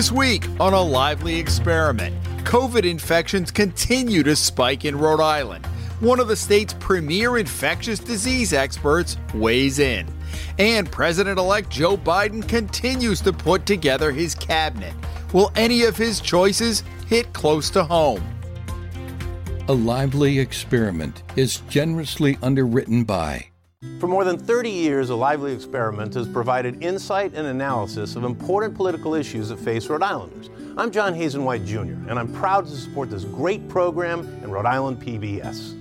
This week on a lively experiment, COVID infections continue to spike in Rhode Island. One of the state's premier infectious disease experts weighs in. And President elect Joe Biden continues to put together his cabinet. Will any of his choices hit close to home? A lively experiment is generously underwritten by for more than 30 years, A Lively Experiment has provided insight and analysis of important political issues that face Rhode Islanders. I'm John Hazen White Jr., and I'm proud to support this great program in Rhode Island PBS.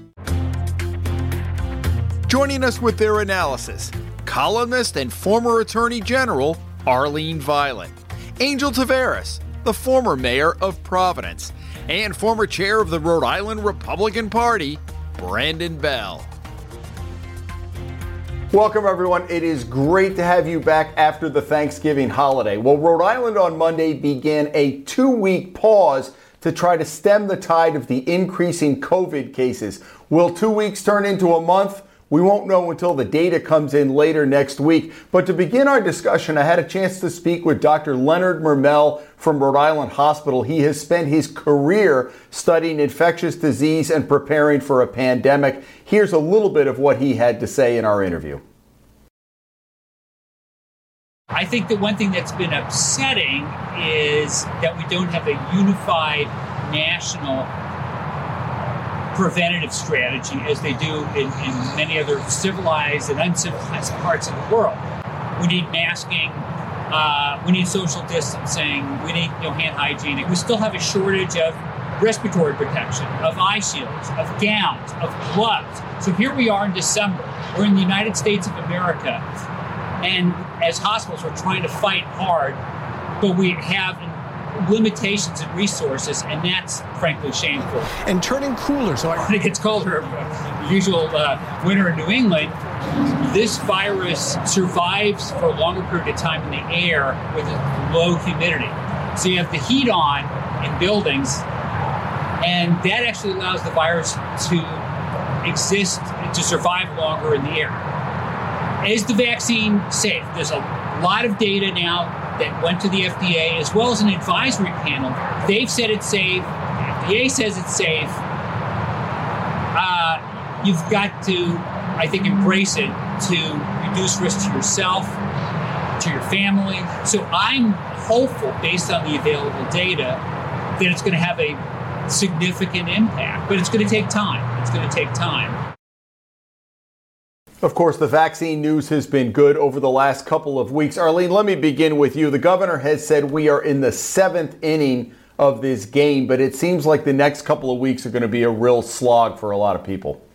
Joining us with their analysis, columnist and former Attorney General Arlene Violet, Angel Taveras, the former mayor of Providence, and former chair of the Rhode Island Republican Party, Brandon Bell. Welcome, everyone. It is great to have you back after the Thanksgiving holiday. Well, Rhode Island on Monday began a two week pause to try to stem the tide of the increasing COVID cases. Will two weeks turn into a month? We won't know until the data comes in later next week. But to begin our discussion, I had a chance to speak with Dr. Leonard Mermel from Rhode Island Hospital. He has spent his career studying infectious disease and preparing for a pandemic. Here's a little bit of what he had to say in our interview. I think the one thing that's been upsetting is that we don't have a unified national preventative strategy as they do in, in many other civilized and uncivilized parts of the world. We need masking. Uh, we need social distancing. We need you know, hand hygiene. We still have a shortage of respiratory protection, of eye shields, of gowns, of gloves. So here we are in December. We're in the United States of America. And as hospitals, we're trying to fight hard, but we have limitations and resources, and that's frankly shameful. And turning cooler, so I when it gets colder, usual uh, winter in New England, this virus survives for a longer period of time in the air with low humidity. So you have the heat on in buildings, and that actually allows the virus to exist to survive longer in the air. Is the vaccine safe? There's a lot of data now that went to the FDA as well as an advisory panel. They've said it's safe. The FDA says it's safe. Uh, you've got to, I think, embrace it to reduce risk to yourself, to your family. So I'm hopeful, based on the available data, that it's going to have a significant impact. But it's going to take time. It's going to take time. Of course, the vaccine news has been good over the last couple of weeks. Arlene, let me begin with you. The governor has said we are in the seventh inning of this game, but it seems like the next couple of weeks are going to be a real slog for a lot of people.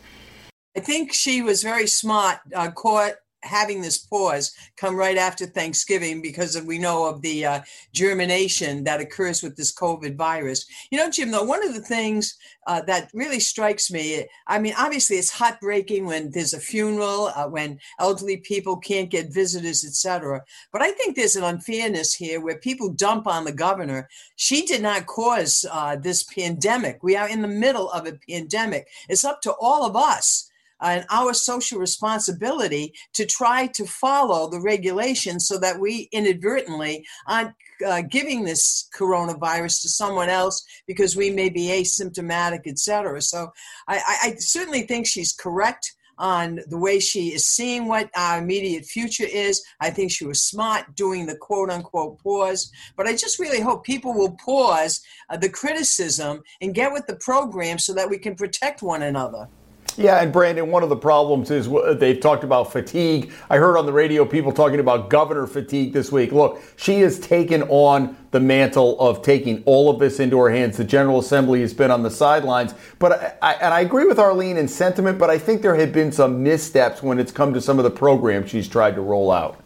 I think she was very smart, uh, caught having this pause come right after Thanksgiving because we know of the uh, germination that occurs with this COVID virus. You know, Jim, though, one of the things uh, that really strikes me, I mean, obviously it's heartbreaking when there's a funeral, uh, when elderly people can't get visitors, etc. But I think there's an unfairness here where people dump on the governor. She did not cause uh, this pandemic. We are in the middle of a pandemic. It's up to all of us and our social responsibility to try to follow the regulations so that we inadvertently aren't uh, giving this coronavirus to someone else because we may be asymptomatic, etc. So I, I certainly think she's correct on the way she is seeing what our immediate future is. I think she was smart doing the quote unquote pause. But I just really hope people will pause uh, the criticism and get with the program so that we can protect one another. Yeah, and Brandon, one of the problems is uh, they've talked about fatigue. I heard on the radio people talking about governor fatigue this week. Look, she has taken on the mantle of taking all of this into her hands. The General Assembly has been on the sidelines, but I, and I agree with Arlene in sentiment, but I think there have been some missteps when it's come to some of the programs she's tried to roll out.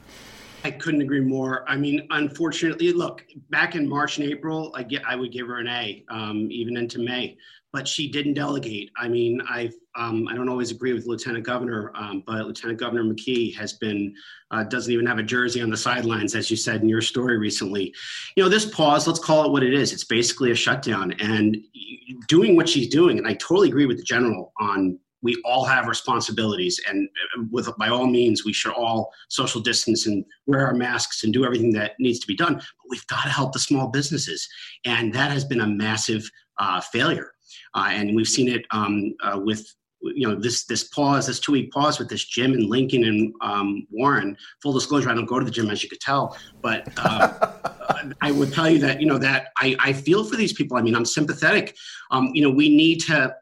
I couldn't agree more. I mean, unfortunately, look, back in March and April, I get I would give her an A, um, even into May but she didn't delegate. I mean, I um, I don't always agree with Lieutenant Governor, um, but Lieutenant Governor McKee has been uh, doesn't even have a jersey on the sidelines, as you said in your story recently. You know, this pause, let's call it what it is. It's basically a shutdown, and doing what she's doing. And I totally agree with the general on we all have responsibilities, and with by all means, we should all social distance and wear our masks and do everything that needs to be done. But we've got to help the small businesses, and that has been a massive uh, failure. Uh, and we've seen it um, uh, with you know this this pause, this two week pause with this gym in Lincoln and um, Warren. Full disclosure, I don't go to the gym as you could tell, but uh, I would tell you that you know that I, I feel for these people. I mean, I'm sympathetic. Um, you know, we need to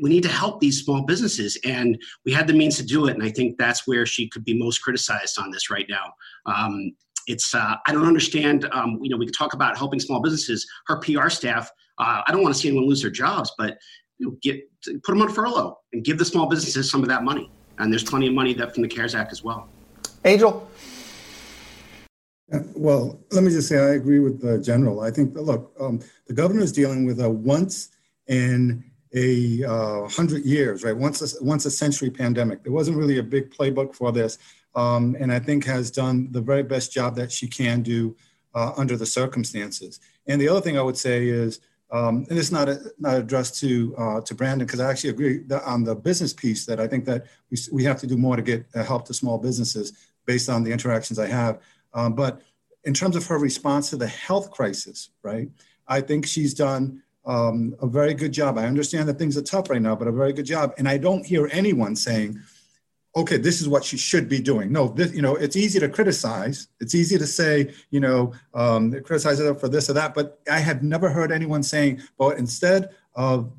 we need to help these small businesses and we had the means to do it and i think that's where she could be most criticized on this right now. Um, it's uh, i don't understand um, you know we could talk about helping small businesses. Her pr staff uh, i don't want to see anyone lose their jobs but you know, get put them on furlough and give the small businesses some of that money. And there's plenty of money that from the cares act as well. Angel? Well, let me just say I agree with the general. I think, look, um, the governor is dealing with a once in a uh, hundred years, right? Once a, once a century pandemic. There wasn't really a big playbook for this, um, and I think has done the very best job that she can do uh, under the circumstances. And the other thing I would say is, um, and it's not a, not addressed to uh, to Brandon because I actually agree on the business piece that I think that we, we have to do more to get uh, help to small businesses based on the interactions I have. Um, but in terms of her response to the health crisis, right? I think she's done um, a very good job. I understand that things are tough right now, but a very good job. And I don't hear anyone saying, okay, this is what she should be doing. No, this, you know, it's easy to criticize. It's easy to say, you know, um, criticize her for this or that. But I have never heard anyone saying, but instead of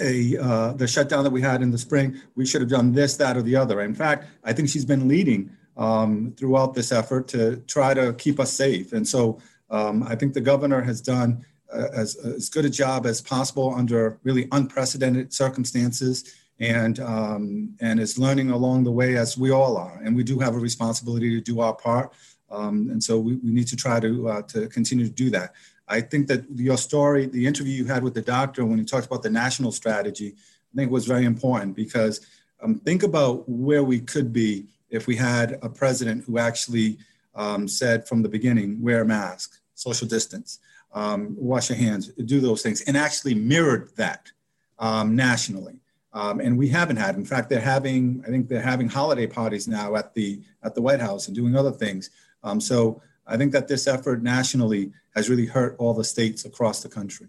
a uh, the shutdown that we had in the spring, we should have done this, that, or the other. In fact, I think she's been leading um, throughout this effort to try to keep us safe. And so um, I think the governor has done as, as good a job as possible under really unprecedented circumstances and um, and is learning along the way as we all are. And we do have a responsibility to do our part. Um, and so we, we need to try to uh, to continue to do that. I think that your story, the interview you had with the doctor when he talked about the national strategy, I think was very important because um, think about where we could be if we had a president who actually um, said from the beginning, wear a mask, social distance, um, wash your hands, do those things, and actually mirrored that um, nationally. Um, and we haven't had. In fact, they're having, I think they're having holiday parties now at the at the White House and doing other things. Um, so I think that this effort nationally has really hurt all the states across the country.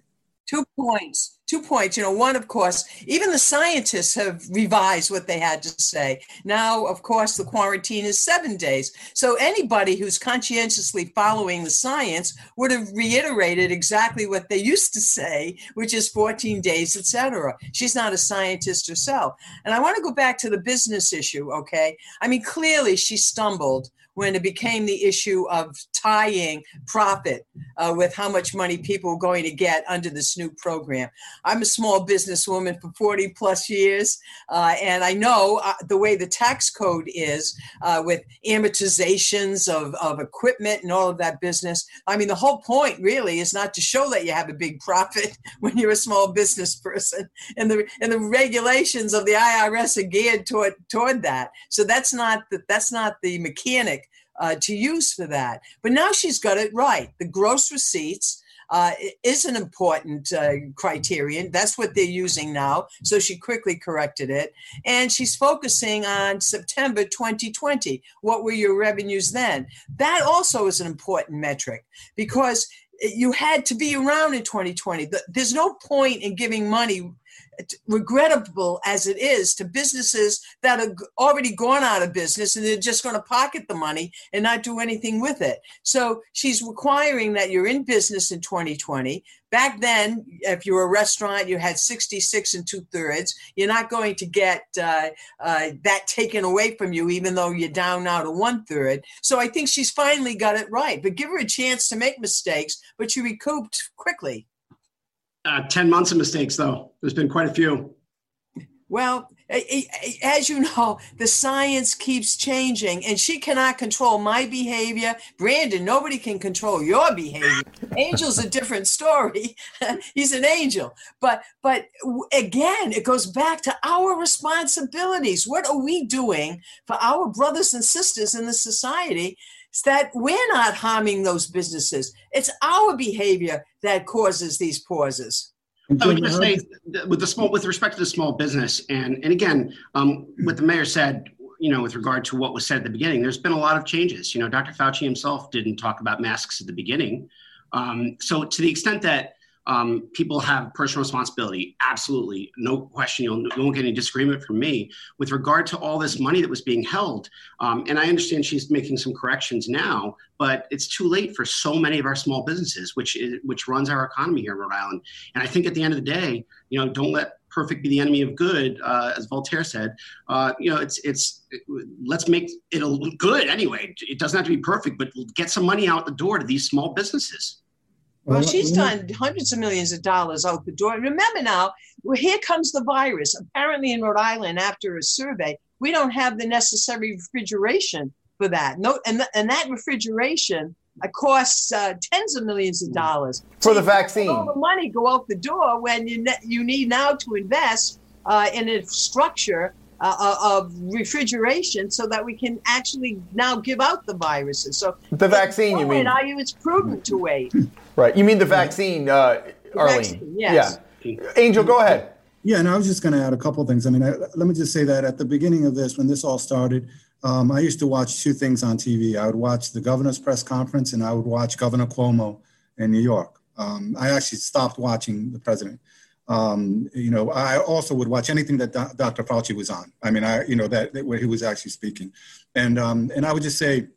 Two points. Two points. You know, one, of course, even the scientists have revised what they had to say. Now, of course, the quarantine is seven days. So anybody who's conscientiously following the science would have reiterated exactly what they used to say, which is 14 days, etc. She's not a scientist herself. And I want to go back to the business issue, okay? I mean, clearly she stumbled when it became the issue of tying profit uh, with how much money people were going to get under this new program. I'm a small businesswoman for 40 plus years, uh, and I know uh, the way the tax code is uh, with amortizations of, of equipment and all of that business. I mean, the whole point really is not to show that you have a big profit when you're a small business person, and the and the regulations of the IRS are geared toward toward that. So that's not the, that's not the mechanic uh, to use for that. But now she's got it right. The gross receipts uh, is an important uh, criterion. That's what they're using now. So she quickly corrected it. And she's focusing on September 2020. What were your revenues then? That also is an important metric because you had to be around in 2020. There's no point in giving money regrettable as it is to businesses that are already gone out of business and they're just going to pocket the money and not do anything with it. So she's requiring that you're in business in 2020. Back then, if you were a restaurant, you had 66 and two thirds. You're not going to get uh, uh, that taken away from you, even though you're down now to one third. So I think she's finally got it right. But give her a chance to make mistakes, but she recouped quickly. Uh, 10 months of mistakes, though. There's been quite a few. Well, as you know, the science keeps changing, and she cannot control my behavior. Brandon, nobody can control your behavior. Angel's a different story. He's an angel, but but again, it goes back to our responsibilities. What are we doing for our brothers and sisters in the society that we're not harming those businesses. It's our behavior that causes these pauses. I would just say with the small, with respect to the small business, and and again, um, what the mayor said, you know, with regard to what was said at the beginning, there's been a lot of changes. You know, Dr. Fauci himself didn't talk about masks at the beginning. Um, so to the extent that um, people have personal responsibility. Absolutely, no question. You'll, you won't get any disagreement from me with regard to all this money that was being held. Um, and I understand she's making some corrections now, but it's too late for so many of our small businesses, which is, which runs our economy here in Rhode Island. And I think at the end of the day, you know, don't let perfect be the enemy of good, uh, as Voltaire said. Uh, you know, it's it's it, let's make it good anyway. It doesn't have to be perfect, but get some money out the door to these small businesses. Well, she's done hundreds of millions of dollars out the door. remember now, well, here comes the virus. Apparently, in Rhode Island, after a survey, we don't have the necessary refrigeration for that. No, and, th- and that refrigeration uh, costs uh, tens of millions of dollars for so the vaccine. All the money go out the door when you ne- you need now to invest uh, in a structure uh, uh, of refrigeration so that we can actually now give out the viruses. So the vaccine, you mean? I it's prudent to wait. Right. You mean the vaccine, uh, the Arlene? Vaccine, yes. Yeah. Angel, go ahead. Yeah, and I was just going to add a couple things. I mean, I, let me just say that at the beginning of this, when this all started, um, I used to watch two things on TV. I would watch the governor's press conference, and I would watch Governor Cuomo in New York. Um, I actually stopped watching the president. Um, you know, I also would watch anything that Do- Dr. Fauci was on. I mean, I, you know, that, that where he was actually speaking, and um, and I would just say,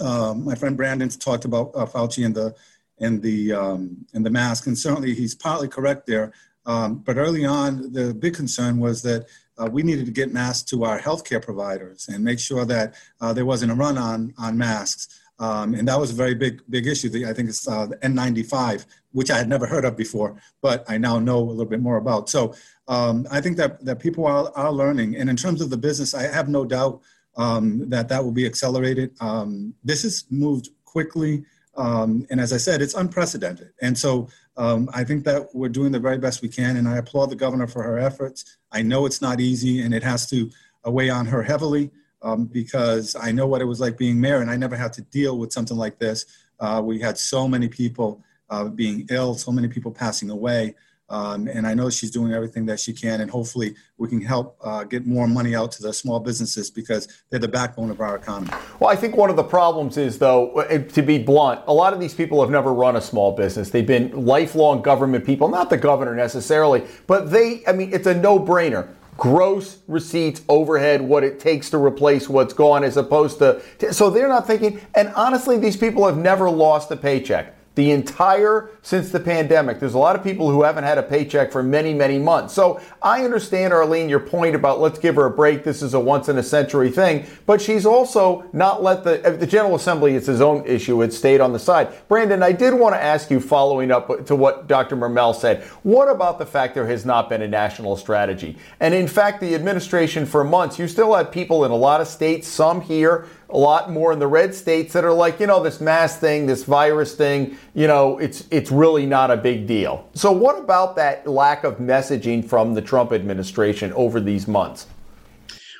uh, my friend Brandon talked about uh, Fauci and the and the um, and the mask, and certainly he's partly correct there. Um, but early on, the big concern was that uh, we needed to get masks to our healthcare providers and make sure that uh, there wasn't a run on on masks. Um, and that was a very big, big issue. I think it's uh, the N95, which I had never heard of before, but I now know a little bit more about. So um, I think that, that people are, are learning. And in terms of the business, I have no doubt um, that that will be accelerated. Um, this has moved quickly. Um, and as I said, it's unprecedented. And so um, I think that we're doing the very best we can. And I applaud the governor for her efforts. I know it's not easy and it has to weigh on her heavily um, because I know what it was like being mayor, and I never had to deal with something like this. Uh, we had so many people uh, being ill, so many people passing away. Um, and I know she's doing everything that she can, and hopefully we can help uh, get more money out to the small businesses because they're the backbone of our economy. Well, I think one of the problems is, though, to be blunt, a lot of these people have never run a small business. They've been lifelong government people, not the governor necessarily, but they, I mean, it's a no brainer gross receipts, overhead, what it takes to replace what's gone, as opposed to. So they're not thinking, and honestly, these people have never lost a paycheck the entire since the pandemic. There's a lot of people who haven't had a paycheck for many, many months. So I understand, Arlene, your point about let's give her a break. This is a once in a century thing. But she's also not let the uh, the General Assembly. It's his own issue. It stayed on the side. Brandon, I did want to ask you, following up to what Dr. Mermel said. What about the fact there has not been a national strategy? And in fact, the administration for months, you still had people in a lot of states, some here a lot more in the red states that are like, you know, this mass thing, this virus thing, you know, it's it's really not a big deal. So what about that lack of messaging from the Trump administration over these months?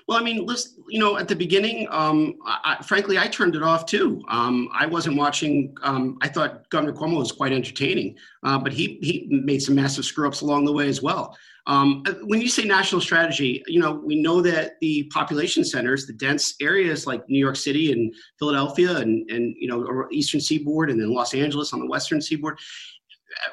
Well, I mean, listen, you know, at the beginning, um, I, frankly, I turned it off too. Um, I wasn't watching. Um, I thought Governor Cuomo was quite entertaining, uh, but he he made some massive screw ups along the way as well. Um, when you say national strategy, you know, we know that the population centers, the dense areas like New York City and Philadelphia and, and you know, Eastern Seaboard and then Los Angeles on the Western Seaboard,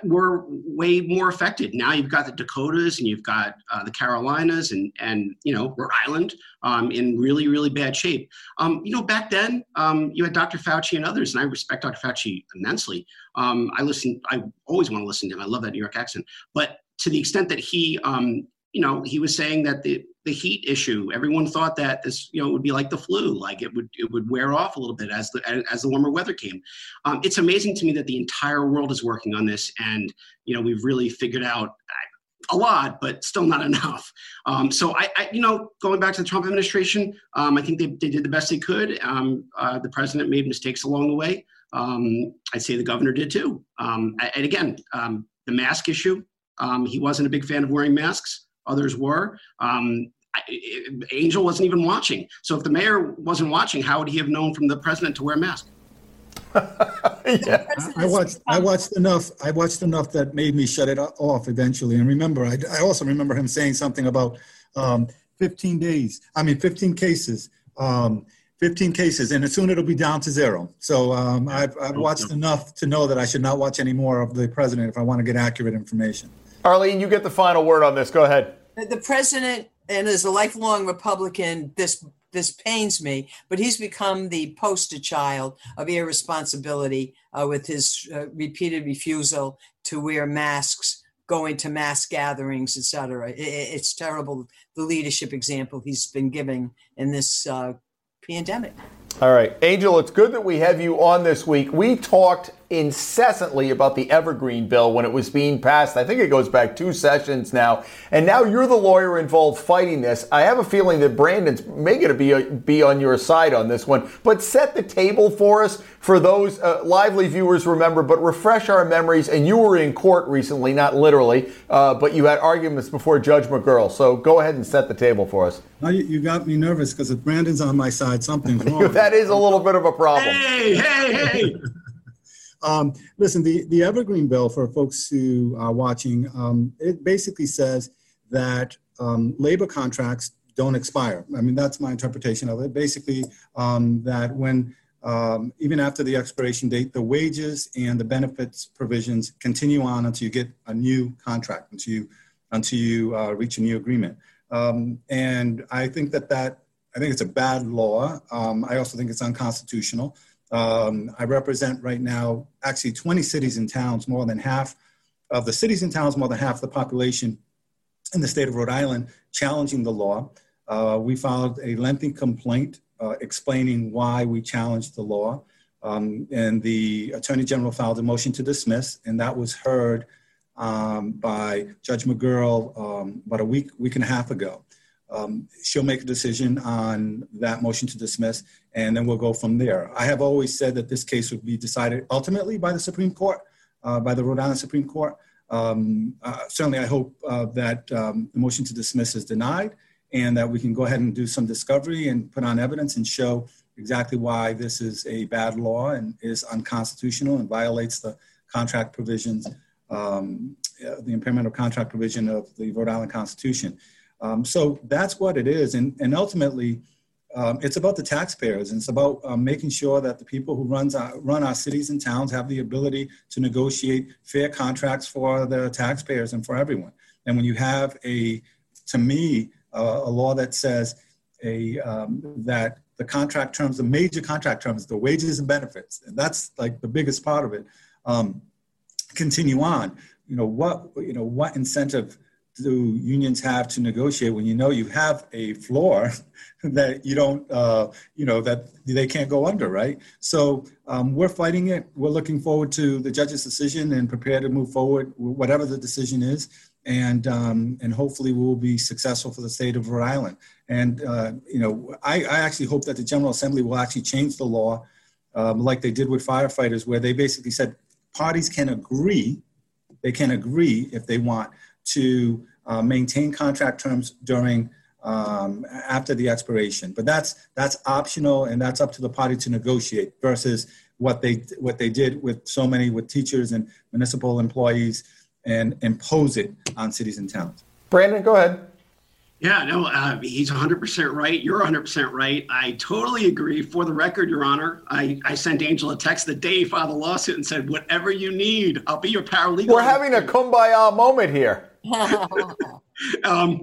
were way more affected. Now you've got the Dakotas and you've got uh, the Carolinas and and you know Rhode Island um, in really really bad shape. Um, you know back then um, you had Dr. Fauci and others, and I respect Dr. Fauci immensely. Um, I listen. I always want to listen to him. I love that New York accent. But to the extent that he, um, you know, he was saying that the the heat issue, everyone thought that this, you know, would be like the flu, like it would it would wear off a little bit as the as the warmer weather came. Um, it's amazing to me that the entire world is working on this, and you know, we've really figured out a lot, but still not enough. Um, so I, I, you know, going back to the Trump administration, um, I think they, they did the best they could. Um, uh, the president made mistakes along the way. Um, I'd say the governor did too. Um, and again, the mask issue, um, he wasn't a big fan of wearing masks. Others were. Um, Angel wasn't even watching. So if the mayor wasn't watching, how would he have known from the president to wear a mask? yeah. I watched. I watched enough. I watched enough that made me shut it off eventually. And remember, I, I also remember him saying something about um, 15 days. I mean, 15 cases. Um, 15 cases, and soon it'll be down to zero. So um, I've, I've watched enough to know that I should not watch any more of the president if I want to get accurate information. Arlene, you get the final word on this. Go ahead. The president, and as a lifelong Republican, this this pains me, but he's become the poster child of irresponsibility uh, with his uh, repeated refusal to wear masks, going to mass gatherings, etc. It, it's terrible the leadership example he's been giving in this uh, pandemic. All right. Angel, it's good that we have you on this week. We talked incessantly about the Evergreen bill when it was being passed. I think it goes back two sessions now. And now you're the lawyer involved fighting this. I have a feeling that Brandon's may going to be, be on your side on this one. But set the table for us for those uh, lively viewers remember, but refresh our memories. And you were in court recently, not literally, uh, but you had arguments before Judge McGuirl. So go ahead and set the table for us. Now you, got me nervous because if Brandon's on my side, something's wrong. That is a little bit of a problem. Hey, hey, hey. Um, listen, the, the Evergreen Bill, for folks who are watching, um, it basically says that um, labor contracts don't expire. I mean, that's my interpretation of it. Basically, um, that when um, even after the expiration date, the wages and the benefits provisions continue on until you get a new contract, until you, until you uh, reach a new agreement. Um, and I think that that I think it's a bad law. I also think it's unconstitutional. Um, I represent right now actually 20 cities and towns, more than half of the cities and towns, more than half the population in the state of Rhode Island, challenging the law. Uh, we filed a lengthy complaint uh, explaining why we challenged the law. Um, and the Attorney General filed a motion to dismiss, and that was heard um, by Judge McGuirl um, about a week, week and a half ago. Um, she'll make a decision on that motion to dismiss, and then we'll go from there. I have always said that this case would be decided ultimately by the Supreme Court, uh, by the Rhode Island Supreme Court. Um, uh, certainly, I hope uh, that um, the motion to dismiss is denied and that we can go ahead and do some discovery and put on evidence and show exactly why this is a bad law and is unconstitutional and violates the contract provisions, um, the impairment of contract provision of the Rhode Island Constitution. Um, so that's what it is. And, and ultimately, um, it's about the taxpayers and it's about um, making sure that the people who runs our, run our cities and towns have the ability to negotiate fair contracts for the taxpayers and for everyone. And when you have a, to me, uh, a law that says a, um, that the contract terms, the major contract terms, the wages and benefits, and that's like the biggest part of it, um, continue on. You know what? You know what incentive do unions have to negotiate when you know you have a floor that you don't, uh, you know, that they can't go under, right? So um, we're fighting it. We're looking forward to the judge's decision and prepared to move forward, whatever the decision is. And, um, and hopefully we'll be successful for the state of Rhode Island. And, uh, you know, I, I actually hope that the General Assembly will actually change the law um, like they did with firefighters, where they basically said parties can agree, they can agree if they want to uh, maintain contract terms during um, after the expiration. But that's that's optional, and that's up to the party to negotiate versus what they what they did with so many with teachers and municipal employees and impose it on cities and towns. Brandon, go ahead. Yeah, no, uh, he's 100% right. You're 100% right. I totally agree. For the record, Your Honor, I, I sent Angel a text the day he filed the lawsuit and said, whatever you need, I'll be your paralegal. We're having a kumbaya moment here. um,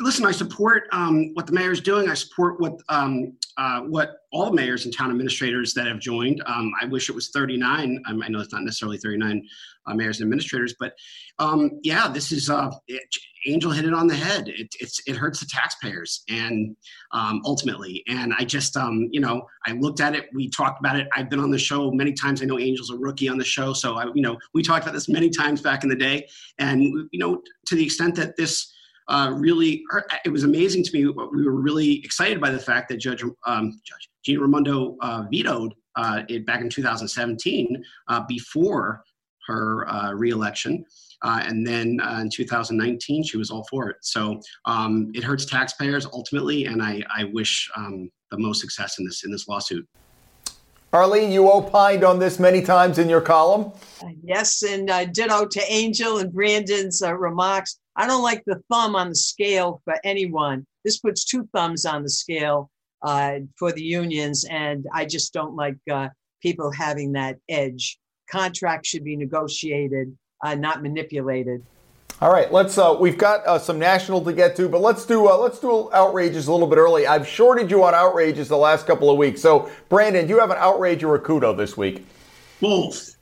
listen, I support um, what the mayor is doing. I support what um, uh, what all mayors and town administrators that have joined. Um, I wish it was 39. Um, I know it's not necessarily 39 uh, mayors and administrators, but um, yeah, this is uh, it, Angel hit it on the head. It, it hurts the taxpayers and um, ultimately. And I just um, you know I looked at it. We talked about it. I've been on the show many times. I know Angel's a rookie on the show, so I you know we talked about this many times back in the day. And you know to the extent that this uh, really it was amazing to me. We were really excited by the fact that Judge um, Judge Gina Raimondo uh, vetoed uh, it back in 2017 uh, before her uh, reelection. Uh, and then uh, in 2019, she was all for it. So um, it hurts taxpayers ultimately, and I, I wish um, the most success in this in this lawsuit. Arlene, you opined on this many times in your column. Yes, and uh, ditto to Angel and Brandon's uh, remarks. I don't like the thumb on the scale for anyone. This puts two thumbs on the scale uh, for the unions, and I just don't like uh, people having that edge. Contracts should be negotiated, uh, not manipulated. All right, let's. Uh, we've got uh, some national to get to, but let's do uh, let's do outrages a little bit early. I've shorted you on outrages the last couple of weeks. So, Brandon, do you have an outrage or a kudo this week? Both.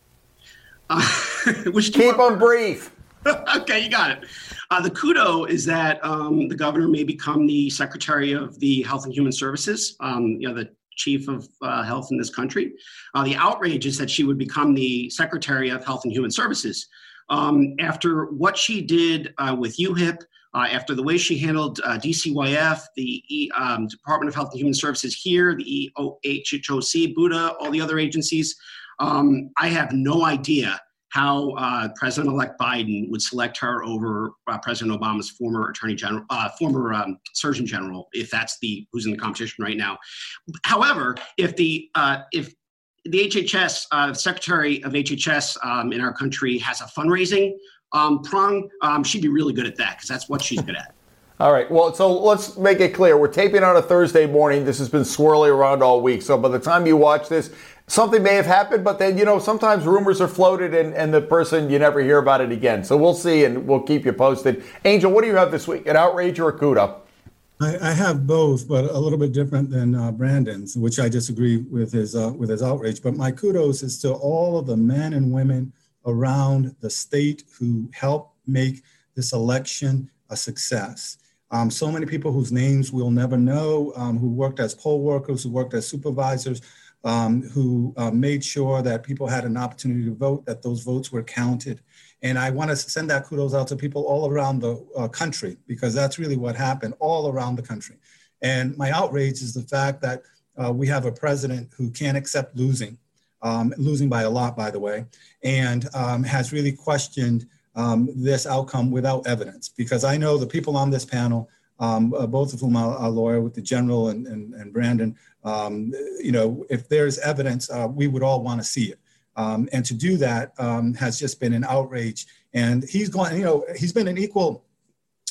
Uh, which keep them brief. okay, you got it. Uh, the kudo is that um, the governor may become the secretary of the Health and Human Services. Um, you know, the chief of uh, health in this country. Uh, the outrage is that she would become the secretary of Health and Human Services. Um, after what she did uh, with UHIP, uh, after the way she handled uh, DCYF, the e, um, Department of Health and Human Services here, the EHHOC, Buddha, all the other agencies, um, I have no idea how uh, President-elect Biden would select her over uh, President Obama's former Attorney General, uh, former um, Surgeon General, if that's the who's in the competition right now. However, if the uh, if the HHS, uh, Secretary of HHS um, in our country has a fundraising um, prong. Um, she'd be really good at that because that's what she's good at. All right. Well, so let's make it clear. We're taping on a Thursday morning. This has been swirling around all week. So by the time you watch this, something may have happened, but then, you know, sometimes rumors are floated and, and the person, you never hear about it again. So we'll see and we'll keep you posted. Angel, what do you have this week? An outrage or a kudo? I, I, have both, but a little bit different than uh, Brandon's, which I disagree with his uh, with his outrage. But my kudos is to all of the men and women around the state who helped make this election a success. Um, so many people whose names we'll never know, um, who worked as poll workers, who worked as supervisors, um, who uh, made sure that people had an opportunity to vote, that those votes were counted. And I want to send that kudos out to people all around the uh, country because that's really what happened all around the country. And my outrage is the fact that uh, we have a president who can't accept losing, um, losing by a lot, by the way, and um, has really questioned um, this outcome without evidence. Because I know the people on this panel, um, uh, both of whom are, are lawyer with the general and, and, and Brandon, um, you know, if there's evidence, uh, we would all want to see it. Um, and to do that um, has just been an outrage. And he's gone, you know, he's been an equal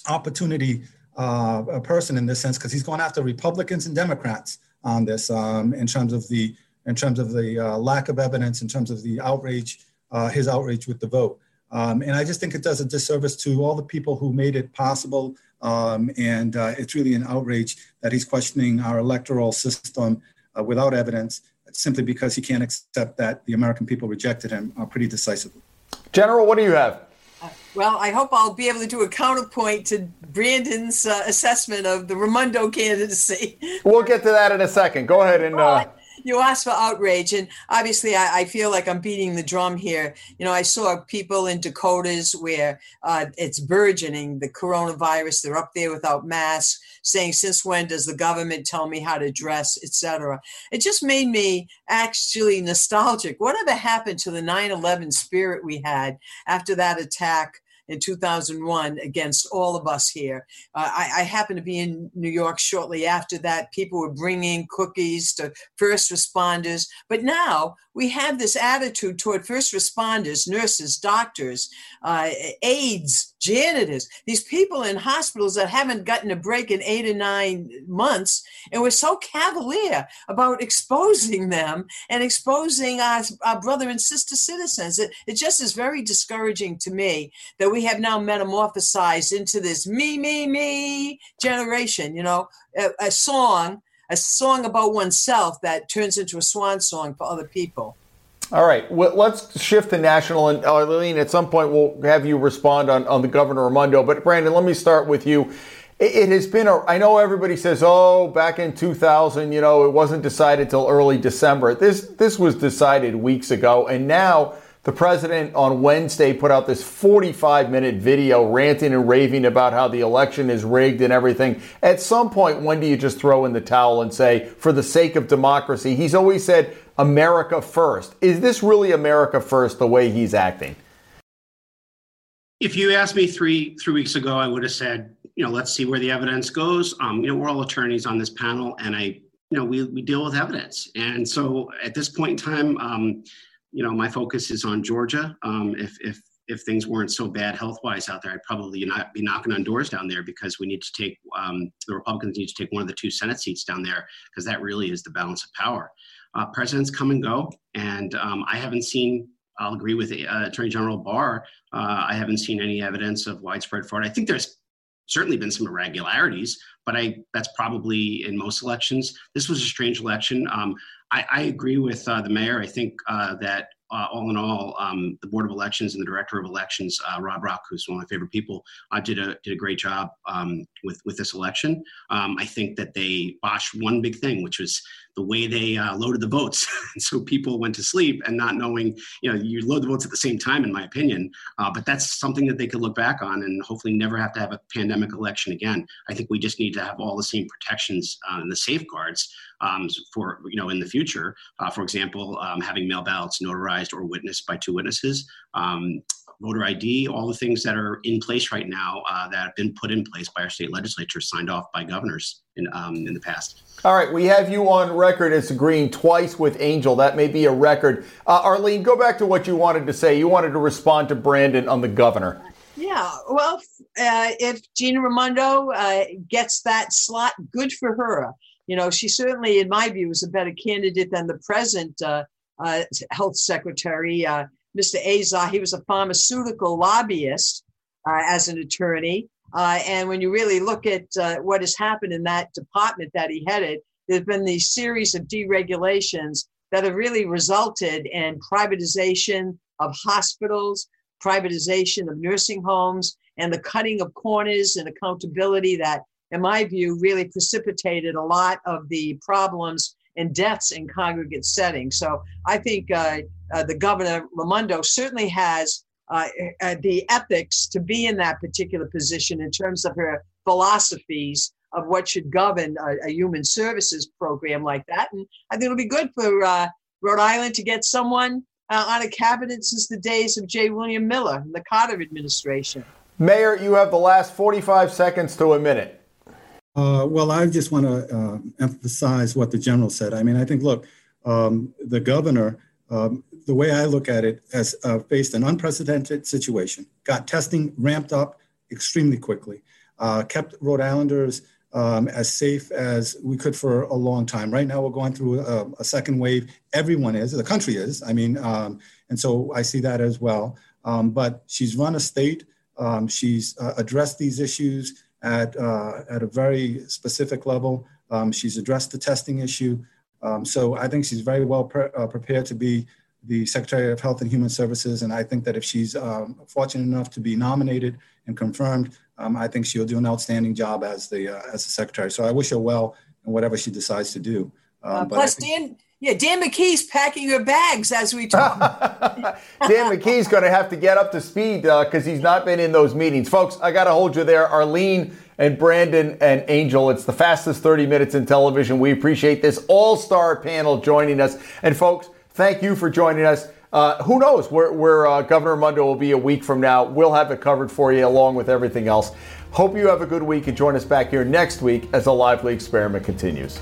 opportunity uh, a person in this sense because he's gone after Republicans and Democrats on this um, in terms of the in terms of the uh, lack of evidence, in terms of the outrage, uh, his outrage with the vote. Um, and I just think it does a disservice to all the people who made it possible. Um, and uh, it's really an outrage that he's questioning our electoral system uh, without evidence simply because he can't accept that the American people rejected him uh, pretty decisively. General, what do you have? Uh, well, I hope I'll be able to do a counterpoint to Brandon's uh, assessment of the Raimondo candidacy. We'll get to that in a second. Go ahead and. Uh, you asked for outrage, and obviously, I, I, feel like I'm beating the drum here. You know, I saw people in Dakotas where uh, it's burgeoning the coronavirus. They're up there without masks, saying, "Since when does the government tell me how to dress, etc." It just made me actually nostalgic. Whatever happened to the 9/11 spirit we had after that attack? In 2001 against all of us here. Uh, I, I happened to be in New York shortly after that. People were bringing cookies to first responders. But now we have this attitude toward first responders, nurses, doctors, uh, aides, janitors, these people in hospitals that haven't gotten a break in eight or nine months. And we're so cavalier about exposing them and exposing our, our brother and sister citizens. It, it just is very discouraging to me that we have now metamorphosized into this me, me, me generation, you know, a, a song a song about oneself that turns into a swan song for other people. All right, well, let's shift to national. And uh, Arlene, at some point, we'll have you respond on, on the Governor Raimondo. But Brandon, let me start with you. It, it has been, a, I know everybody says, oh, back in 2000, you know, it wasn't decided till early December. This, this was decided weeks ago. And now the president on Wednesday put out this 45 minute video ranting and raving about how the election is rigged and everything. At some point, when do you just throw in the towel and say, for the sake of democracy, he's always said America first. Is this really America first the way he's acting? If you asked me three three weeks ago, I would have said, you know, let's see where the evidence goes. Um, you know, we're all attorneys on this panel, and I you know, we, we deal with evidence. And so at this point in time, um, you know, my focus is on Georgia. Um, if, if, if things weren't so bad health wise out there, I'd probably not be knocking on doors down there because we need to take, um, the Republicans need to take one of the two Senate seats down there because that really is the balance of power. Uh, presidents come and go, and um, I haven't seen I'll agree with uh, Attorney General Barr. Uh, I haven't seen any evidence of widespread fraud. I think there's certainly been some irregularities, but I that's probably in most elections. This was a strange election. Um, I, I, agree with uh, the mayor. I think uh, that uh, all in all, um, the Board of Elections and the Director of Elections, uh, Rob Rock, who's one of my favorite people, uh, did a did a great job um, with with this election. Um, I think that they botched one big thing, which was the way they uh, loaded the votes. so people went to sleep and not knowing, you know, you load the votes at the same time, in my opinion. Uh, but that's something that they could look back on and hopefully never have to have a pandemic election again. I think we just need to have all the same protections uh, and the safeguards um, for, you know, in the future. For example, um, having mail ballots notarized or witnessed by two witnesses. Um, voter ID, all the things that are in place right now uh, that have been put in place by our state legislature, signed off by governors in, um, in the past. All right, we have you on record as agreeing twice with Angel. That may be a record. Uh, Arlene, go back to what you wanted to say. You wanted to respond to Brandon on the governor. Yeah, well, uh, if Gina Raimondo uh, gets that slot, good for her. You know, she certainly, in my view, is a better candidate than the present uh, uh, health secretary. Uh, Mr. Azar, he was a pharmaceutical lobbyist uh, as an attorney. Uh, and when you really look at uh, what has happened in that department that he headed, there's been these series of deregulations that have really resulted in privatization of hospitals, privatization of nursing homes, and the cutting of corners and accountability that, in my view, really precipitated a lot of the problems and deaths in congregate settings. So I think uh, uh, the governor Raimondo certainly has uh, uh, the ethics to be in that particular position in terms of her philosophies of what should govern a, a human services program like that. And I think it'll be good for uh, Rhode Island to get someone uh, on a cabinet since the days of J. William Miller and the Carter administration. Mayor, you have the last 45 seconds to a minute. Uh, well, I just want to uh, emphasize what the general said. I mean, I think, look, um, the governor, um, the way I look at it, has uh, faced an unprecedented situation, got testing ramped up extremely quickly, uh, kept Rhode Islanders um, as safe as we could for a long time. Right now, we're going through a, a second wave. Everyone is, the country is. I mean, um, and so I see that as well. Um, but she's run a state. Um, she's uh, addressed these issues at, uh, at a very specific level. Um, she's addressed the testing issue. Um, so I think she's very well pre- uh, prepared to be the Secretary of Health and Human Services. And I think that if she's um, fortunate enough to be nominated and confirmed, um, I think she'll do an outstanding job as the, uh, as the Secretary. So I wish her well in whatever she decides to do. Um, uh, plus, think- Dan, yeah, Dan McKee's packing your bags as we talk. Dan McKee's going to have to get up to speed because uh, he's not been in those meetings. Folks, I got to hold you there. Arlene and Brandon and Angel, it's the fastest 30 minutes in television. We appreciate this all star panel joining us. And folks, thank you for joining us. Uh, who knows where, where uh, Governor Mundo will be a week from now? We'll have it covered for you along with everything else. Hope you have a good week and join us back here next week as the lively experiment continues.